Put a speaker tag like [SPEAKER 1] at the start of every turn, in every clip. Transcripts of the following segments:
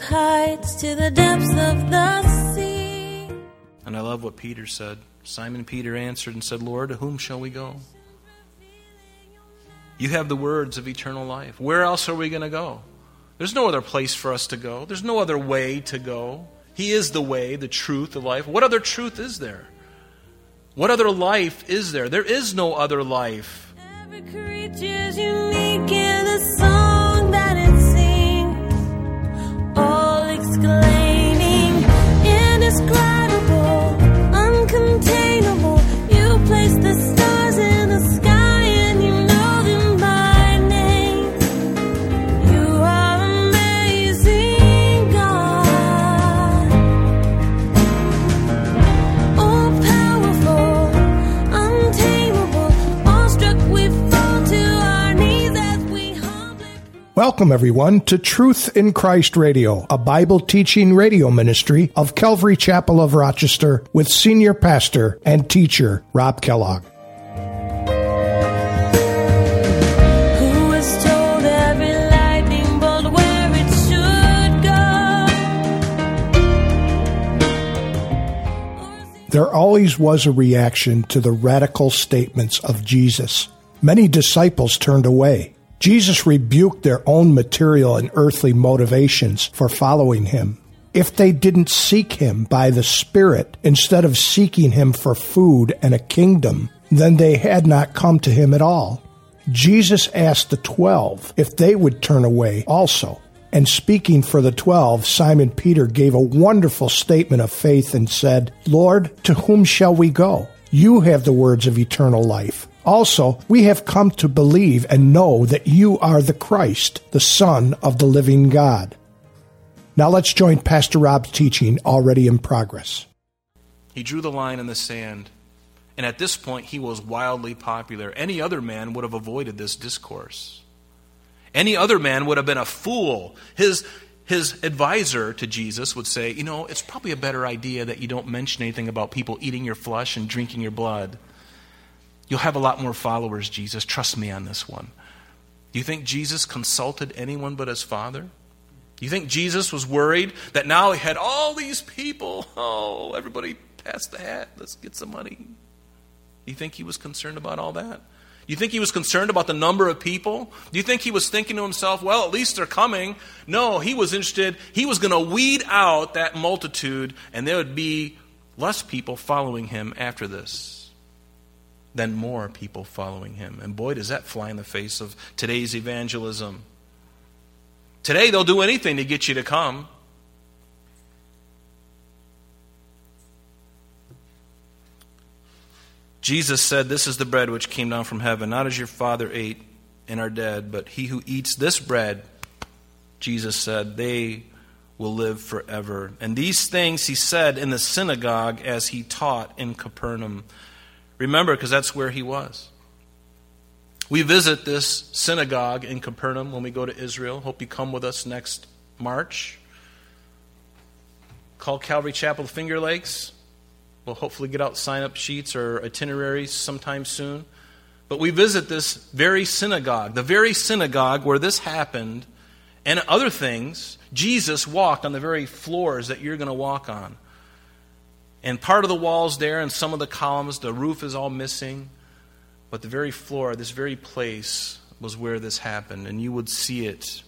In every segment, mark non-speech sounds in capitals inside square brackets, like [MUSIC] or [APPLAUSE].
[SPEAKER 1] with heights to the depths of the sea.
[SPEAKER 2] And I love what Peter said. Simon Peter answered and said, Lord, to whom shall we go? You have the words of eternal life. Where else are we going to go? There's no other place for us to go. There's no other way to go. He is the way, the truth, the life. What other truth is there? What other life is there? There is no other life.
[SPEAKER 1] Exclaiming, indescribable,
[SPEAKER 3] Welcome, everyone, to Truth in Christ Radio, a Bible teaching radio ministry of Calvary Chapel of Rochester with senior pastor and teacher Rob Kellogg.
[SPEAKER 1] Who was told every lightning bolt where it should go?
[SPEAKER 3] There always was a reaction to the radical statements of Jesus. Many disciples turned away. Jesus rebuked their own material and earthly motivations for following him. If they didn't seek him by the Spirit instead of seeking him for food and a kingdom, then they had not come to him at all. Jesus asked the twelve if they would turn away also. And speaking for the twelve, Simon Peter gave a wonderful statement of faith and said, Lord, to whom shall we go? You have the words of eternal life. Also, we have come to believe and know that you are the Christ, the Son of the living God. Now let's join Pastor Rob's teaching already in progress.
[SPEAKER 2] He drew the line in the sand. And at this point, he was wildly popular. Any other man would have avoided this discourse. Any other man would have been a fool. His, his advisor to Jesus would say, You know, it's probably a better idea that you don't mention anything about people eating your flesh and drinking your blood. You'll have a lot more followers, Jesus. Trust me on this one. Do you think Jesus consulted anyone but his Father? You think Jesus was worried that now he had all these people? Oh, everybody pass the hat. Let's get some money. You think he was concerned about all that? You think he was concerned about the number of people? Do you think he was thinking to himself, well, at least they're coming? No, he was interested. He was going to weed out that multitude, and there would be less people following him after this than more people following him. And boy, does that fly in the face of today's evangelism. Today, they'll do anything to get you to come. Jesus said, This is the bread which came down from heaven, not as your father ate and are dead, but he who eats this bread, Jesus said, they will live forever. And these things he said in the synagogue as he taught in Capernaum. Remember, because that's where he was. We visit this synagogue in Capernaum when we go to Israel. Hope you come with us next March. Call Calvary Chapel Finger Lakes. We'll hopefully get out sign up sheets or itineraries sometime soon. But we visit this very synagogue, the very synagogue where this happened, and other things. Jesus walked on the very floors that you're going to walk on. And part of the walls there and some of the columns, the roof is all missing. But the very floor, this very place, was where this happened, and you would see it.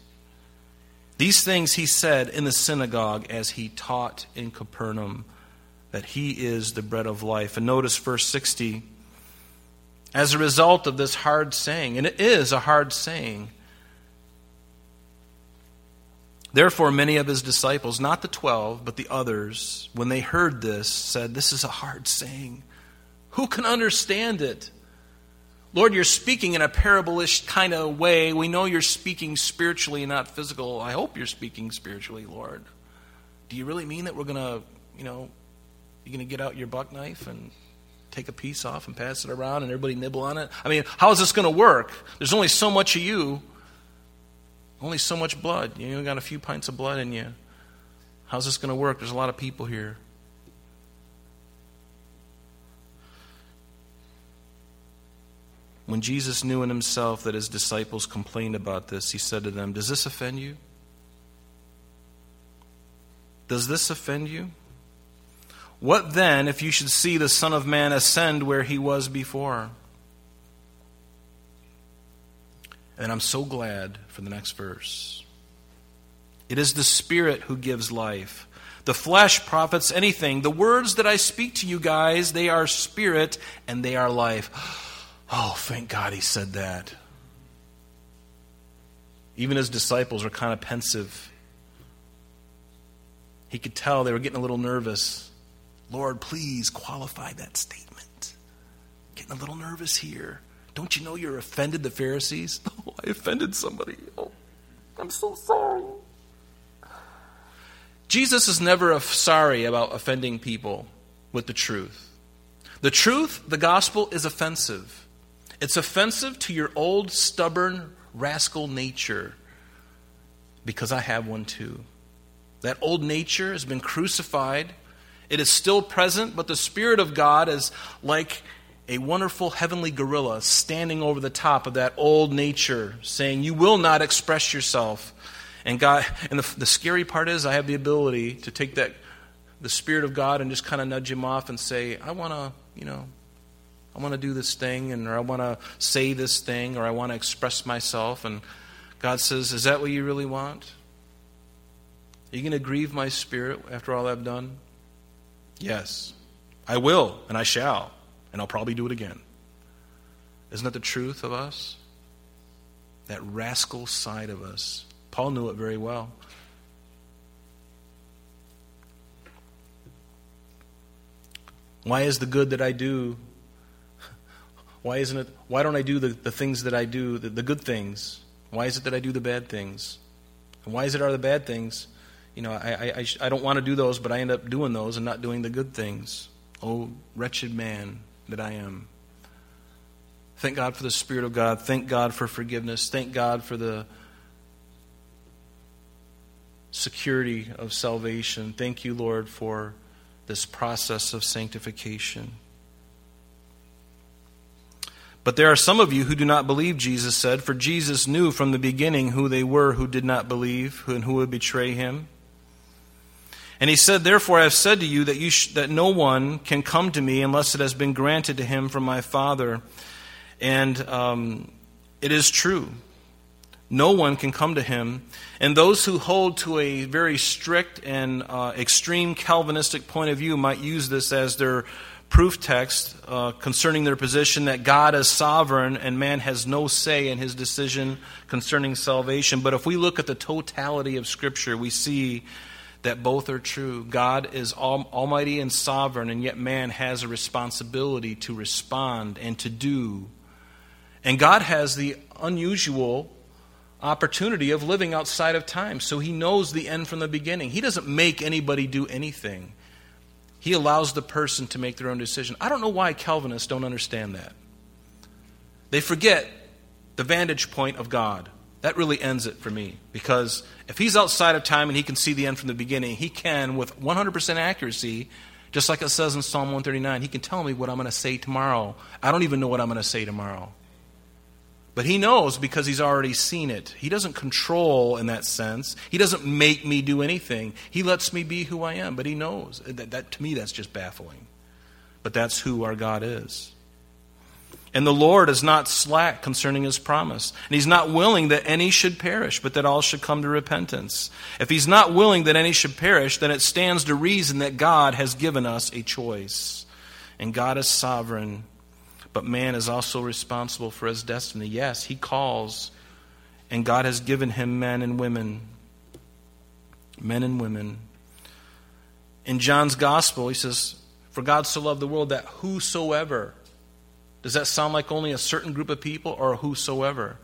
[SPEAKER 2] These things he said in the synagogue as he taught in Capernaum that he is the bread of life. And notice verse 60. As a result of this hard saying, and it is a hard saying, therefore many of his disciples, not the twelve, but the others, when they heard this, said, This is a hard saying. Who can understand it? Lord, you're speaking in a parabolish kind of way. We know you're speaking spiritually, not physical. I hope you're speaking spiritually, Lord. Do you really mean that we're going to, you know, you're going to get out your buck knife and take a piece off and pass it around and everybody nibble on it? I mean, how is this going to work? There's only so much of you, only so much blood. You only got a few pints of blood in you. How's this going to work? There's a lot of people here. When Jesus knew in himself that his disciples complained about this, he said to them, Does this offend you? Does this offend you? What then if you should see the Son of Man ascend where he was before? And I'm so glad for the next verse. It is the Spirit who gives life. The flesh profits anything. The words that I speak to you guys, they are spirit and they are life. [SIGHS] Oh, thank God he said that. Even his disciples were kind of pensive. He could tell they were getting a little nervous. Lord, please qualify that statement. Getting a little nervous here. Don't you know you're offended the Pharisees? [LAUGHS] Oh, I offended somebody. Oh, I'm so sorry. Jesus is never sorry about offending people with the truth. The truth, the gospel, is offensive. It's offensive to your old, stubborn, rascal nature because I have one too. That old nature has been crucified. It is still present, but the Spirit of God is like a wonderful heavenly gorilla standing over the top of that old nature, saying, You will not express yourself. And God, and the, the scary part is, I have the ability to take that, the Spirit of God, and just kind of nudge him off and say, I want to, you know, I want to do this thing, and or I want to say this thing, or I want to express myself. And God says, Is that what you really want? Are you going to grieve my spirit after all I've done? Yes. I will, and I shall, and I'll probably do it again. Isn't that the truth of us? That rascal side of us. Paul knew it very well. Why is the good that I do? [LAUGHS] Why isn't it? Why don't I do the, the things that I do, the, the good things? Why is it that I do the bad things? And why is it are the bad things? You know, I, I, I don't want to do those, but I end up doing those and not doing the good things. Oh, wretched man that I am. Thank God for the Spirit of God. Thank God for forgiveness. Thank God for the security of salvation. Thank you, Lord, for this process of sanctification. But there are some of you who do not believe, Jesus said, for Jesus knew from the beginning who they were who did not believe and who would betray him. And he said, Therefore I have said to you that, you sh- that no one can come to me unless it has been granted to him from my Father. And um, it is true. No one can come to him. And those who hold to a very strict and uh, extreme Calvinistic point of view might use this as their proof text uh, concerning their position that God is sovereign and man has no say in his decision concerning salvation. But if we look at the totality of Scripture, we see that both are true. God is almighty and sovereign, and yet man has a responsibility to respond and to do. And God has the unusual opportunity of living outside of time. So he knows the end from the beginning. He doesn't make anybody do anything, he allows the person to make their own decision. I don't know why Calvinists don't understand that. They forget the vantage point of God. That really ends it for me. Because if he's outside of time and he can see the end from the beginning, he can, with 100% accuracy, just like it says in Psalm 139, he can tell me what I'm going to say tomorrow. I don't even know what I'm going to say tomorrow. But he knows because he's already seen it. He doesn't control in that sense. He doesn't make me do anything. He lets me be who I am, but he knows. That, that, to me, that's just baffling. But that's who our God is. And the Lord is not slack concerning his promise. And he's not willing that any should perish, but that all should come to repentance. If he's not willing that any should perish, then it stands to reason that God has given us a choice. And God is sovereign but man is also responsible for his destiny. Yes, he calls, and God has given him men and women. Men and women. In John's gospel, he says, For God so loved the world that whosoever. Does that sound like only a certain group of people or whosoever?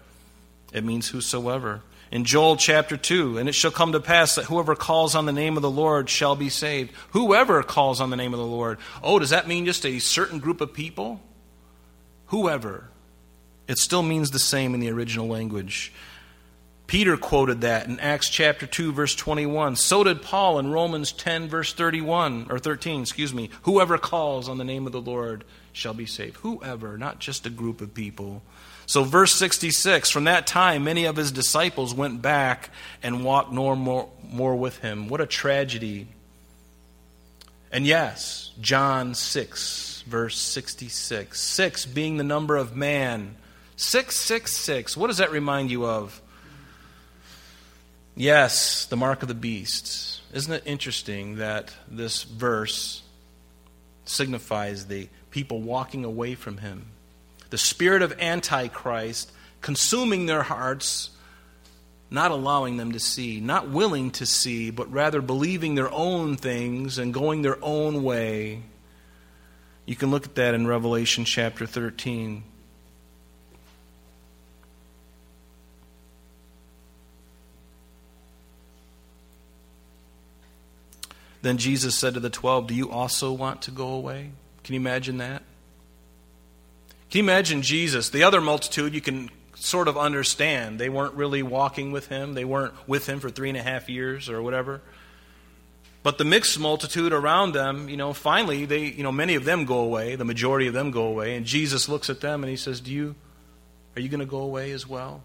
[SPEAKER 2] It means whosoever. In Joel chapter 2, and it shall come to pass that whoever calls on the name of the Lord shall be saved. Whoever calls on the name of the Lord. Oh, does that mean just a certain group of people? whoever. It still means the same in the original language. Peter quoted that in Acts chapter 2 verse 21. So did Paul in Romans 10 verse 31 or 13, excuse me. Whoever calls on the name of the Lord shall be saved. Whoever, not just a group of people. So verse 66, from that time many of his disciples went back and walked no more, more with him. What a tragedy And yes, John 6, verse 66. 6 being the number of man. 666. What does that remind you of? Yes, the mark of the beast. Isn't it interesting that this verse signifies the people walking away from him? The spirit of Antichrist consuming their hearts, not allowing them to see, not willing to see, but rather believing their own things and going their own way. You can look at that in Revelation chapter 13. Then Jesus said to the twelve, Do you also want to go away? Can you imagine that? Can you imagine Jesus? The other multitude you can sort of understand. They weren't really walking with him, they weren't with him for three and a half years or whatever. But the mixed multitude around them, you know, finally they, you know, many of them go away, the majority of them go away, and Jesus looks at them and he says, "Do you are you going to go away as well?"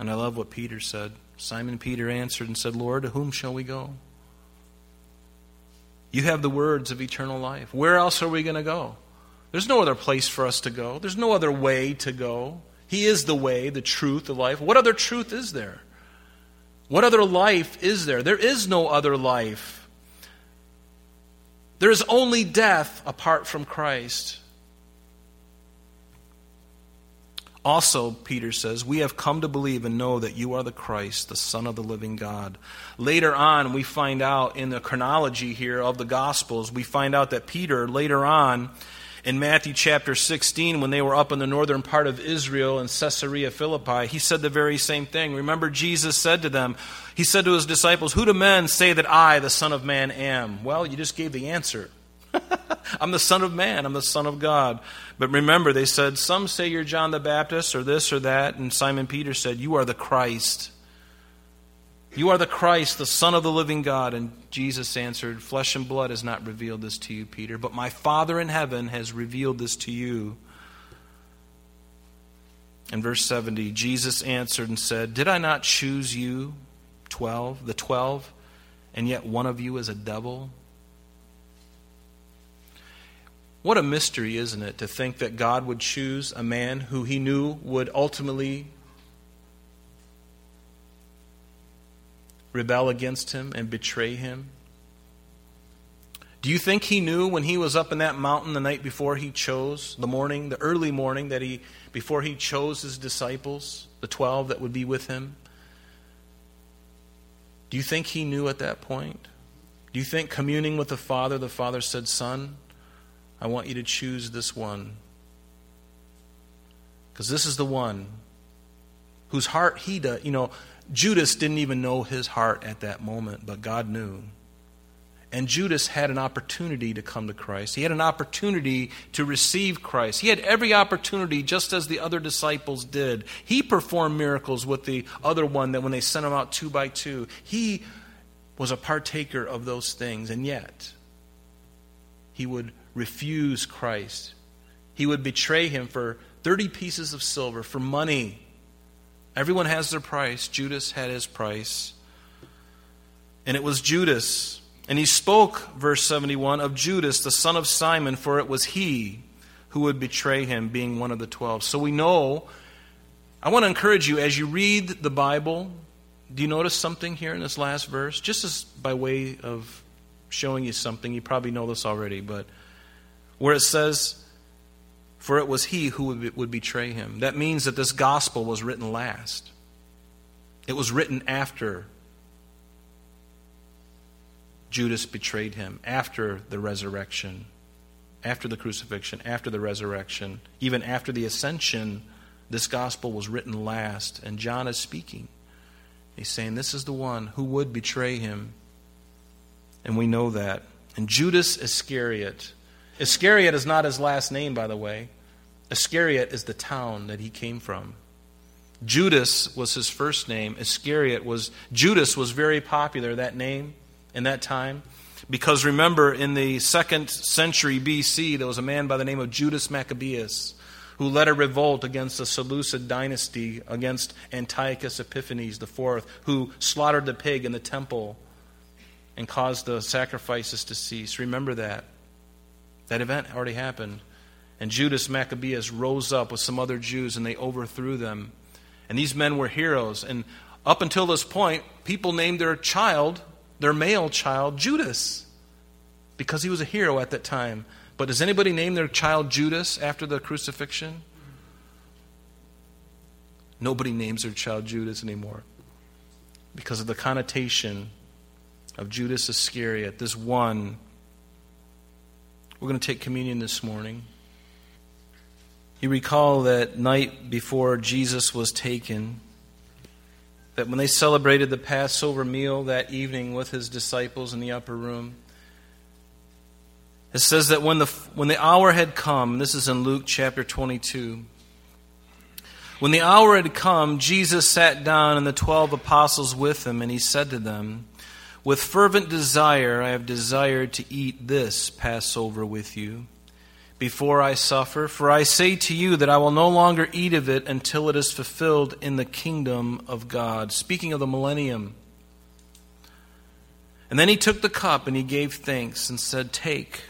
[SPEAKER 2] And I love what Peter said. Simon Peter answered and said, Lord, to whom shall we go? You have the words of eternal life. Where else are we going to go? There's no other place for us to go. There's no other way to go. He is the way, the truth, the life. What other truth is there? What other life is there? There is no other life. There is only death apart from Christ. Also, Peter says, we have come to believe and know that you are the Christ, the Son of the living God. Later on, we find out in the chronology here of the Gospels, we find out that Peter, later on, in Matthew chapter 16, when they were up in the northern part of Israel in Caesarea Philippi, he said the very same thing. Remember, Jesus said to them, He said to his disciples, Who do men say that I, the Son of Man, am? Well, you just gave the answer. [LAUGHS] I'm the Son of Man. I'm the Son of God. But remember, they said, Some say you're John the Baptist or this or that. And Simon Peter said, You are the Christ. You are the Christ, the Son of the living God. And Jesus answered, Flesh and blood has not revealed this to you, Peter, but my Father in heaven has revealed this to you. In verse 70, Jesus answered and said, Did I not choose you, 12, the 12, and yet one of you is a devil? What a mystery, isn't it, to think that God would choose a man who he knew would ultimately rebel against him and betray him? Do you think he knew when he was up in that mountain the night before he chose, the morning, the early morning, that he, before he chose his disciples, the 12 that would be with him? Do you think he knew at that point? Do you think communing with the Father, the Father said, Son, I want you to choose this one. Because this is the one whose heart he does. You know, Judas didn't even know his heart at that moment, but God knew. And Judas had an opportunity to come to Christ. He had an opportunity to receive Christ. He had every opportunity, just as the other disciples did. He performed miracles with the other one that when they sent him out two by two, he was a partaker of those things. And yet, he would refuse Christ. He would betray him for 30 pieces of silver, for money. Everyone has their price. Judas had his price. And it was Judas. And he spoke, verse 71, of Judas, the son of Simon, for it was he who would betray him, being one of the twelve. So we know, I want to encourage you as you read the Bible, do you notice something here in this last verse? Just as by way of showing you something, you probably know this already, but where it says, For it was he who would, would betray him. That means that this gospel was written last. It was written after Judas betrayed him, after the resurrection, after the crucifixion, after the resurrection, even after the ascension. This gospel was written last, and John is speaking. He's saying, This is the one who would betray him. And we know that. And Judas Iscariot Iscariot is not his last name, by the way. Iscariot is the town that he came from. Judas was his first name. Iscariot was, Judas was very popular, that name, in that time. Because remember, in the second century BC, there was a man by the name of Judas Maccabeus who led a revolt against the Seleucid dynasty, against Antiochus Epiphanes IV, who slaughtered the pig in the temple and caused the sacrifices to cease. Remember that. That event already happened. And Judas Maccabeus rose up with some other Jews and they overthrew them. And these men were heroes. And up until this point, people named their child, their male child, Judas because he was a hero at that time. But does anybody name their child Judas after the crucifixion? Nobody names their child Judas anymore because of the connotation of Judas Iscariot, this one. We're going to take communion this morning. You recall that night before Jesus was taken, that when they celebrated the Passover meal that evening with his disciples in the upper room, it says that when the, when the hour had come, this is in Luke chapter 22, when the hour had come, Jesus sat down and the twelve apostles with him, and he said to them, With fervent desire I have desired to eat this Passover with you before I suffer, for I say to you that I will no longer eat of it until it is fulfilled in the kingdom of God. Speaking of the millennium. And then he took the cup and he gave thanks and said, Take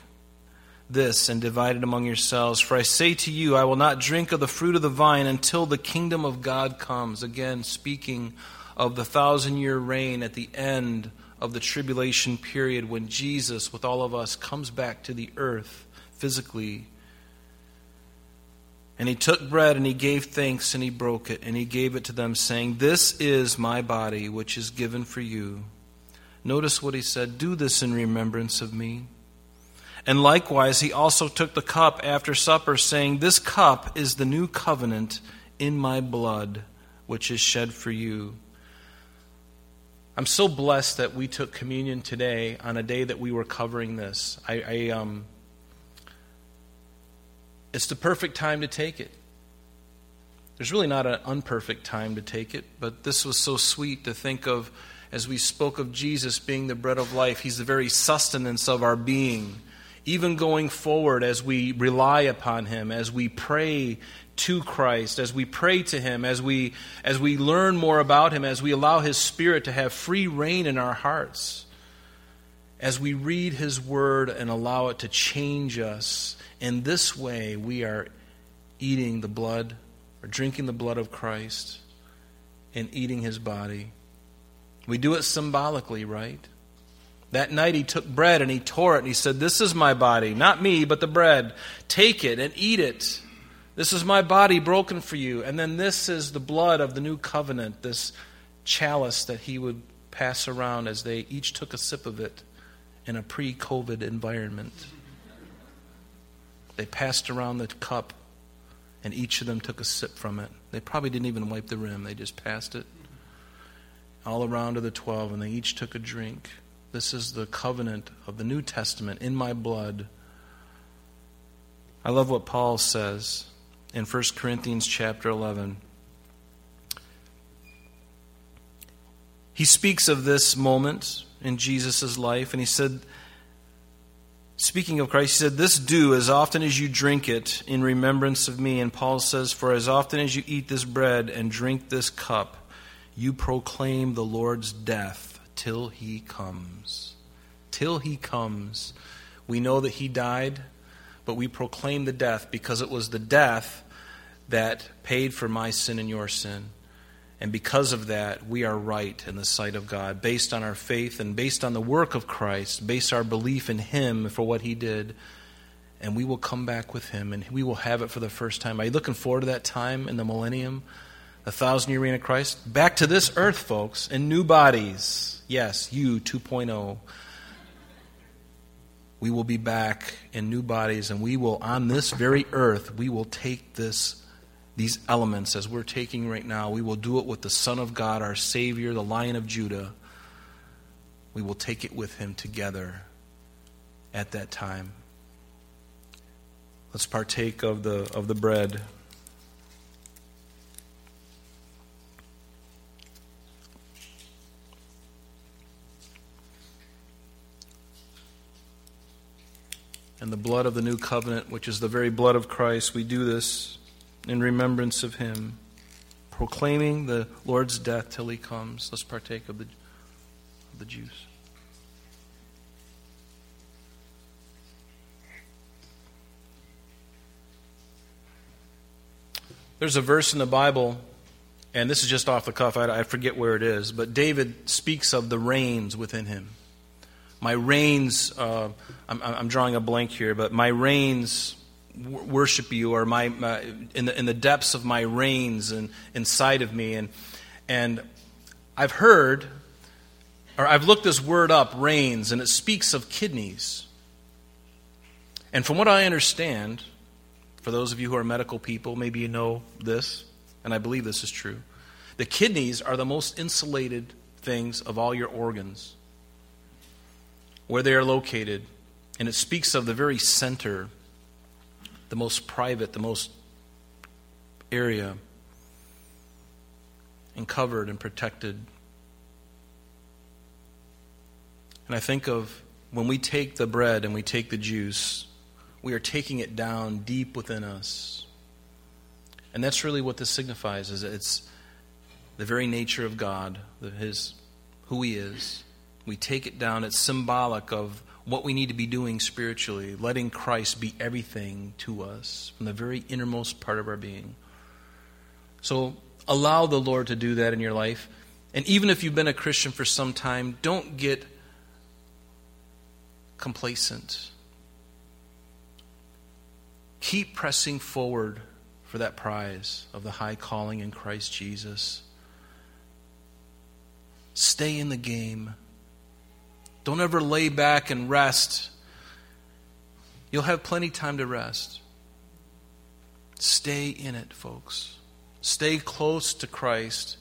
[SPEAKER 2] this and divide it among yourselves. For I say to you, I will not drink of the fruit of the vine until the kingdom of God comes. Again, speaking of the thousand year reign at the end of the tribulation period when Jesus, with all of us, comes back to the earth physically. And he took bread and he gave thanks and he broke it and he gave it to them, saying, This is my body, which is given for you. Notice what he said Do this in remembrance of me. And likewise, he also took the cup after supper, saying, This cup is the new covenant in my blood, which is shed for you. I'm so blessed that we took communion today on a day that we were covering this. I, I um, it's the perfect time to take it. There's really not an unperfect time to take it, but this was so sweet to think of as we spoke of Jesus being the bread of life. He's the very sustenance of our being even going forward as we rely upon him as we pray to Christ as we pray to him as we as we learn more about him as we allow his spirit to have free reign in our hearts as we read his word and allow it to change us in this way we are eating the blood or drinking the blood of Christ and eating his body we do it symbolically right that night he took bread and he tore it and he said, This is my body, not me, but the bread. Take it and eat it. This is my body broken for you. And then this is the blood of the new covenant, this chalice that he would pass around as they each took a sip of it in a pre COVID environment. They passed around the cup and each of them took a sip from it. They probably didn't even wipe the rim, they just passed it all around to the 12 and they each took a drink. This is the covenant of the New Testament in my blood. I love what Paul says in 1 Corinthians chapter 11. He speaks of this moment in Jesus' life, and he said, Speaking of Christ, he said, This do as often as you drink it in remembrance of me. And Paul says, For as often as you eat this bread and drink this cup, you proclaim the Lord's death till he comes. Till he comes. We know that he died, but we proclaim the death because it was the death that paid for my sin and your sin. And because of that, we are right in the sight of God, based on our faith and based on the work of Christ, based our belief in Him for what He did. And we will come back with Him and we will have it for the first time. Are you looking forward to that time in the millennium? A thousand year reign of Christ? Back to this earth, folks, in new bodies. Yes, you 2.0. We will be back in new bodies, and we will, on this very earth, we will take this, these elements as we're taking right now. We will do it with the Son of God, our Savior, the Lion of Judah. We will take it with Him together at that time. Let's partake of the, of the bread. And the blood of the new covenant, which is the very blood of Christ, we do this in remembrance of him, proclaiming the Lord's death till he comes. Let's partake of the, of the juice. There's a verse in the Bible, and this is just off the cuff, I, I forget where it is, but David speaks of the reins within him. My reins, uh, I'm, I'm drawing a blank here, but my reins worship you or my, my, in, the, in the depths of my reins and inside of me. And and I've heard or I've looked this word up reins and it speaks of kidneys. And from what I understand for those of you who are medical people maybe you know this and I believe this is true the kidneys are the most insulated things of all your organs where they are located and it speaks of the very center the most private, the most area, and covered and protected. And I think of when we take the bread and we take the juice, we are taking it down deep within us. And that's really what this signifies is it's the very nature of God, his who he is. We take it down. It's symbolic of what we need to be doing spiritually, letting Christ be everything to us from the very innermost part of our being. So allow the Lord to do that in your life. And even if you've been a Christian for some time, don't get complacent. Keep pressing forward for that prize of the high calling in Christ Jesus. Stay in the game. Don't ever lay back and rest. You'll have plenty time to rest. Stay in it, folks. Stay close to Christ.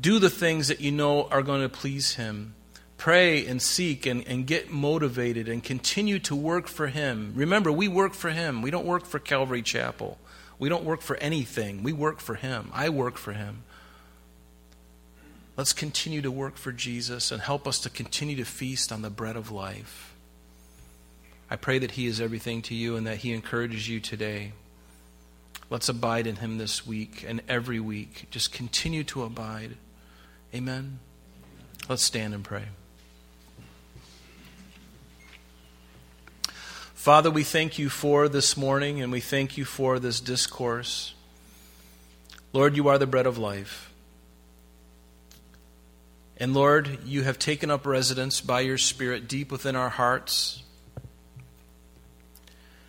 [SPEAKER 2] Do the things that you know are going to please Him. Pray and seek and, and get motivated and continue to work for Him. Remember, we work for Him. We don't work for Calvary Chapel. We don't work for anything. We work for Him. I work for Him. Let's continue to work for Jesus and help us to continue to feast on the bread of life. I pray that He is everything to you and that He encourages you today. Let's abide in Him this week and every week. Just continue to abide. Amen. Let's stand and pray. Father, we thank you for this morning and we thank you for this discourse. Lord, you are the bread of life. And Lord, you have taken up residence by your Spirit deep within our hearts.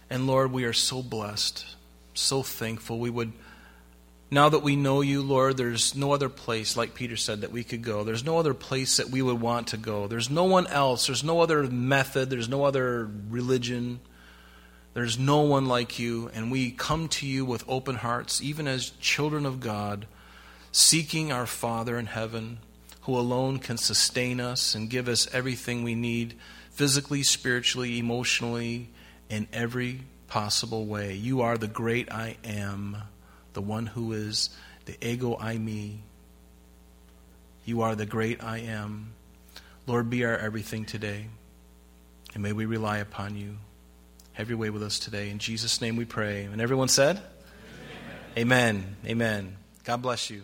[SPEAKER 2] And Lord, we are so blessed, so thankful. We would, now that we know you, Lord, there's no other place, like Peter said, that we could go. There's no other place that we would want to go. There's no one else. There's no other method. There's no other religion. There's no one like you. And we come to you with open hearts, even as children of God, seeking our Father in heaven who alone can sustain us and give us everything we need physically, spiritually, emotionally, in every possible way. You are the great I am, the one who is the ego eimi. You are the great I am. Lord, be our everything today. And may we rely upon you. Have your way with us today. In Jesus' name we pray. And everyone said? Amen. Amen. Amen. God bless you.